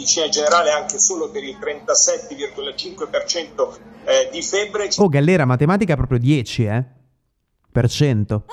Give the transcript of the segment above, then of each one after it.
Medicina generale anche solo per il 37,5% eh, di febbre. Oh, Gallera, matematica proprio 10, eh? Per cento.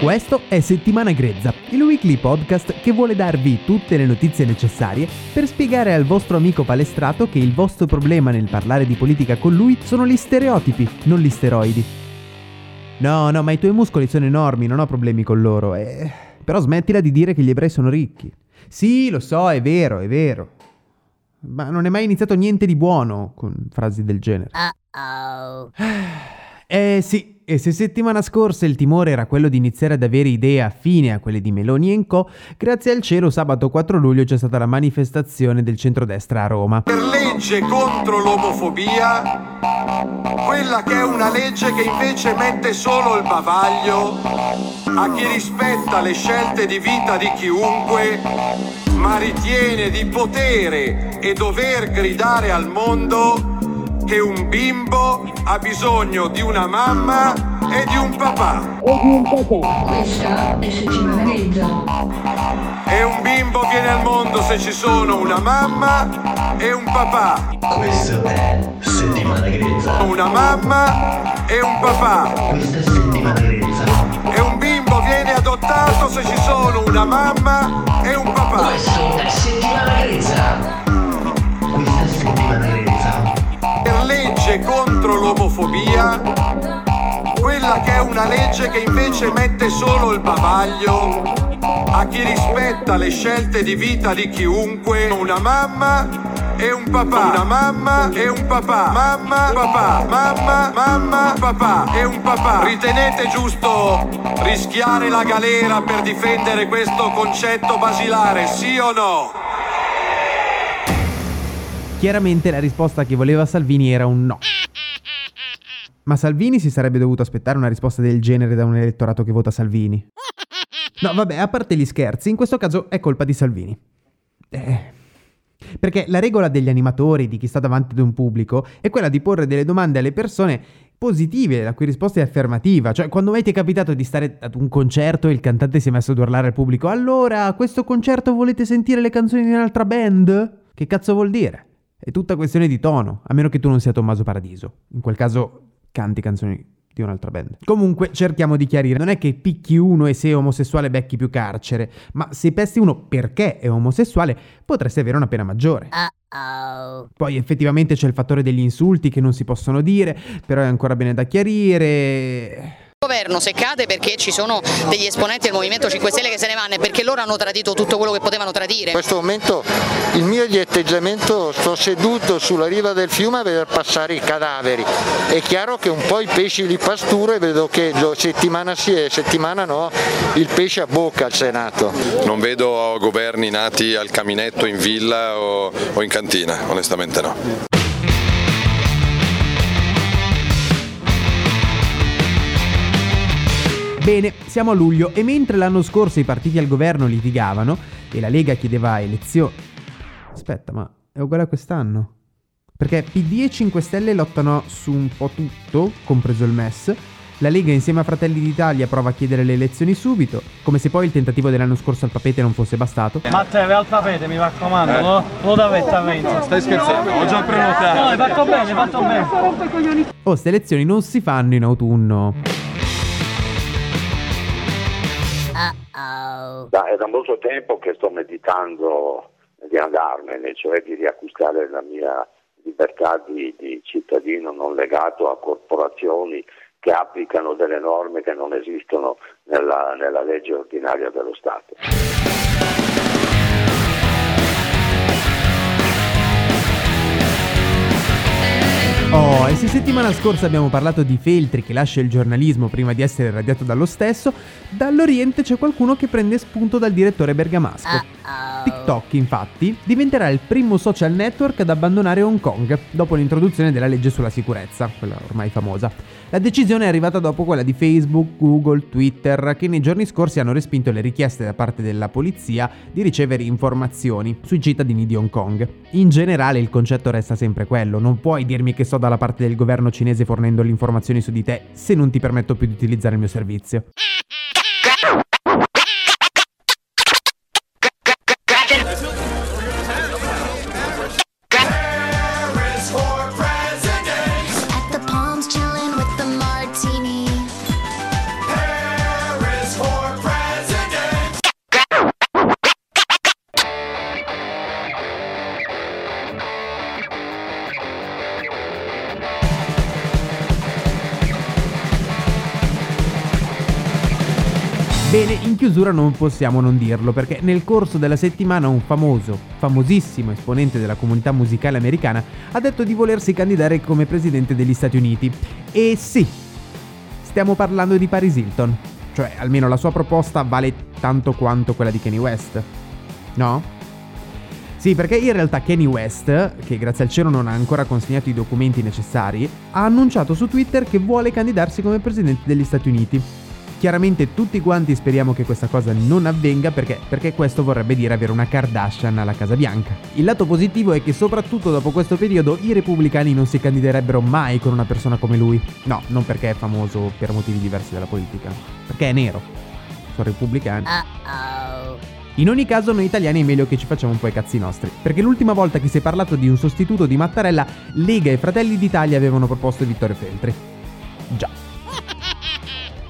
Questo è Settimana Grezza, il weekly podcast che vuole darvi tutte le notizie necessarie per spiegare al vostro amico palestrato che il vostro problema nel parlare di politica con lui sono gli stereotipi, non gli steroidi. No, no, ma i tuoi muscoli sono enormi, non ho problemi con loro. Eh, però smettila di dire che gli ebrei sono ricchi. Sì, lo so, è vero, è vero. Ma non è mai iniziato niente di buono con frasi del genere. Uh-oh. Eh sì, e se settimana scorsa il timore era quello di iniziare ad avere idee affine a quelle di Meloni e Co, grazie al cielo sabato 4 luglio c'è stata la manifestazione del centrodestra a Roma. Per legge contro l'omofobia, quella che è una legge che invece mette solo il bavaglio a chi rispetta le scelte di vita di chiunque, ma ritiene di potere e dover gridare al mondo che un bimbo ha bisogno di una mamma e di un papà. E di un papà. Questa è settimana grezza. E un bimbo viene al mondo se ci sono una mamma e un papà. Questa è settimana grezza. Una mamma e un papà. Questa è settimana grezza. E un bimbo viene adottato se ci sono una mamma e un papà. Questo è settimana grezza. Questa è settimana grezza legge contro l'omofobia, quella che è una legge che invece mette solo il bavaglio a chi rispetta le scelte di vita di chiunque, una mamma e un papà, una mamma e un papà, mamma, papà, mamma, mamma, papà e un papà. Ritenete giusto rischiare la galera per difendere questo concetto basilare, sì o no? Chiaramente la risposta che voleva Salvini era un no. Ma Salvini si sarebbe dovuto aspettare una risposta del genere da un elettorato che vota Salvini. No, vabbè, a parte gli scherzi, in questo caso è colpa di Salvini. Eh. Perché la regola degli animatori, di chi sta davanti ad un pubblico, è quella di porre delle domande alle persone positive, la cui risposta è affermativa. Cioè, quando mai ti è capitato di stare ad un concerto e il cantante si è messo ad urlare al pubblico, allora, a questo concerto volete sentire le canzoni di un'altra band? Che cazzo vuol dire? È tutta questione di tono, a meno che tu non sia Tommaso Paradiso. In quel caso canti canzoni di un'altra band. Comunque cerchiamo di chiarire, non è che picchi uno e sei omosessuale becchi più carcere, ma se pesti uno perché è omosessuale potresti avere una pena maggiore. Uh-oh. Poi effettivamente c'è il fattore degli insulti che non si possono dire, però è ancora bene da chiarire. Il governo se cade perché ci sono degli esponenti del Movimento 5 Stelle che se ne vanno e perché loro hanno tradito tutto quello che potevano tradire. In questo momento il mio atteggiamento sto seduto sulla riva del fiume a vedere passare i cadaveri. È chiaro che un po' i pesci li pasturo e vedo che settimana sì e settimana no il pesce a bocca al Senato. Non vedo governi nati al caminetto in villa o, o in cantina, onestamente no. Bene, siamo a luglio e mentre l'anno scorso i partiti al governo litigavano e la Lega chiedeva elezioni... Aspetta, ma è uguale a quest'anno? Perché PD e 5 Stelle lottano su un po' tutto, compreso il MES, la Lega insieme a Fratelli d'Italia prova a chiedere le elezioni subito, come se poi il tentativo dell'anno scorso al papete non fosse bastato. Ma te vai al papete, mi raccomando, eh. lo, lo davete a. Stai scherzando? Ho già prenotato. No, hai fatto bene, hai fatto bene. Oh, queste elezioni non si fanno in autunno. Da, è da molto tempo che sto meditando di andarmene, cioè di riacquistare la mia libertà di, di cittadino non legato a corporazioni che applicano delle norme che non esistono nella, nella legge ordinaria dello Stato. Oh, e se settimana scorsa abbiamo parlato di Feltri che lascia il giornalismo prima di essere radiato dallo stesso, dall'Oriente c'è qualcuno che prende spunto dal direttore bergamasco. TikTok, infatti, diventerà il primo social network ad abbandonare Hong Kong dopo l'introduzione della legge sulla sicurezza, quella ormai famosa. La decisione è arrivata dopo quella di Facebook, Google, Twitter, che nei giorni scorsi hanno respinto le richieste da parte della polizia di ricevere informazioni sui cittadini di Hong Kong. In generale il concetto resta sempre quello, non puoi dirmi che sto dalla parte del governo cinese fornendo le informazioni su di te se non ti permetto più di utilizzare il mio servizio. Bene, in chiusura non possiamo non dirlo perché nel corso della settimana un famoso, famosissimo esponente della comunità musicale americana ha detto di volersi candidare come presidente degli Stati Uniti. E sì, stiamo parlando di Paris Hilton. Cioè, almeno la sua proposta vale tanto quanto quella di Kanye West. No? Sì, perché in realtà Kanye West, che grazie al cielo non ha ancora consegnato i documenti necessari, ha annunciato su Twitter che vuole candidarsi come presidente degli Stati Uniti. Chiaramente tutti quanti speriamo che questa cosa non avvenga perché, perché questo vorrebbe dire avere una Kardashian alla Casa Bianca. Il lato positivo è che soprattutto dopo questo periodo i repubblicani non si candiderebbero mai con una persona come lui. No, non perché è famoso per motivi diversi dalla politica, perché è nero. Sono repubblicani. In ogni caso noi italiani è meglio che ci facciamo un po' i cazzi nostri, perché l'ultima volta che si è parlato di un sostituto di Mattarella, Lega e Fratelli d'Italia avevano proposto Vittorio Feltri.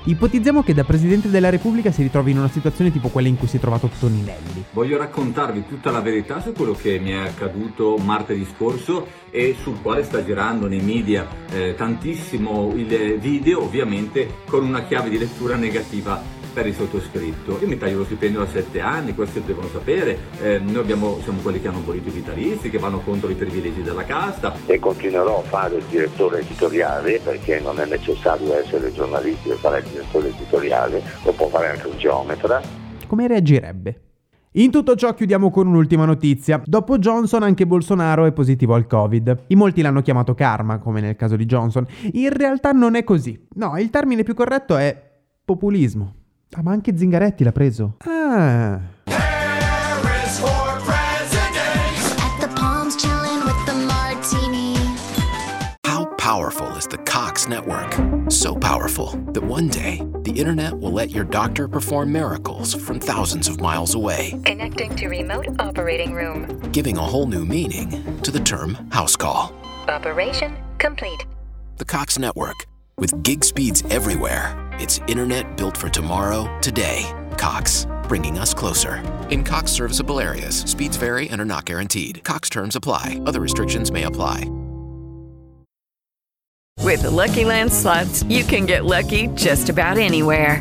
Ipotizziamo che da Presidente della Repubblica si ritrovi in una situazione tipo quella in cui si è trovato Toninelli. Voglio raccontarvi tutta la verità su quello che mi è accaduto martedì scorso e sul quale sta girando nei media eh, tantissimo il video, ovviamente con una chiave di lettura negativa per il sottoscritto. Io mi taglio lo stipendio da sette anni, questo devono sapere. Eh, noi abbiamo, siamo quelli che hanno abolito i vitalizi, che vanno contro i privilegi della casta. E continuerò a fare il direttore editoriale perché non è necessario essere giornalisti per fare il direttore editoriale, lo può fare anche un geometra. Come reagirebbe? In tutto ciò chiudiamo con un'ultima notizia. Dopo Johnson anche Bolsonaro è positivo al Covid. In molti l'hanno chiamato karma, come nel caso di Johnson. In realtà non è così. No, il termine più corretto è populismo. Ah, ma anche Zingaretti l'ha preso. Ah. At the palms chilling with the martini. How powerful is the Cox network? So powerful that one day the internet will let your doctor perform miracles from thousands of miles away, Connecting to remote operating room. giving a whole new meaning to the term house call. Operation complete. The Cox network, with gig speeds everywhere, it's internet built for tomorrow, today. Cox, bringing us closer. In Cox serviceable areas, speeds vary and are not guaranteed. Cox terms apply, other restrictions may apply. With the Lucky Land slots, you can get lucky just about anywhere.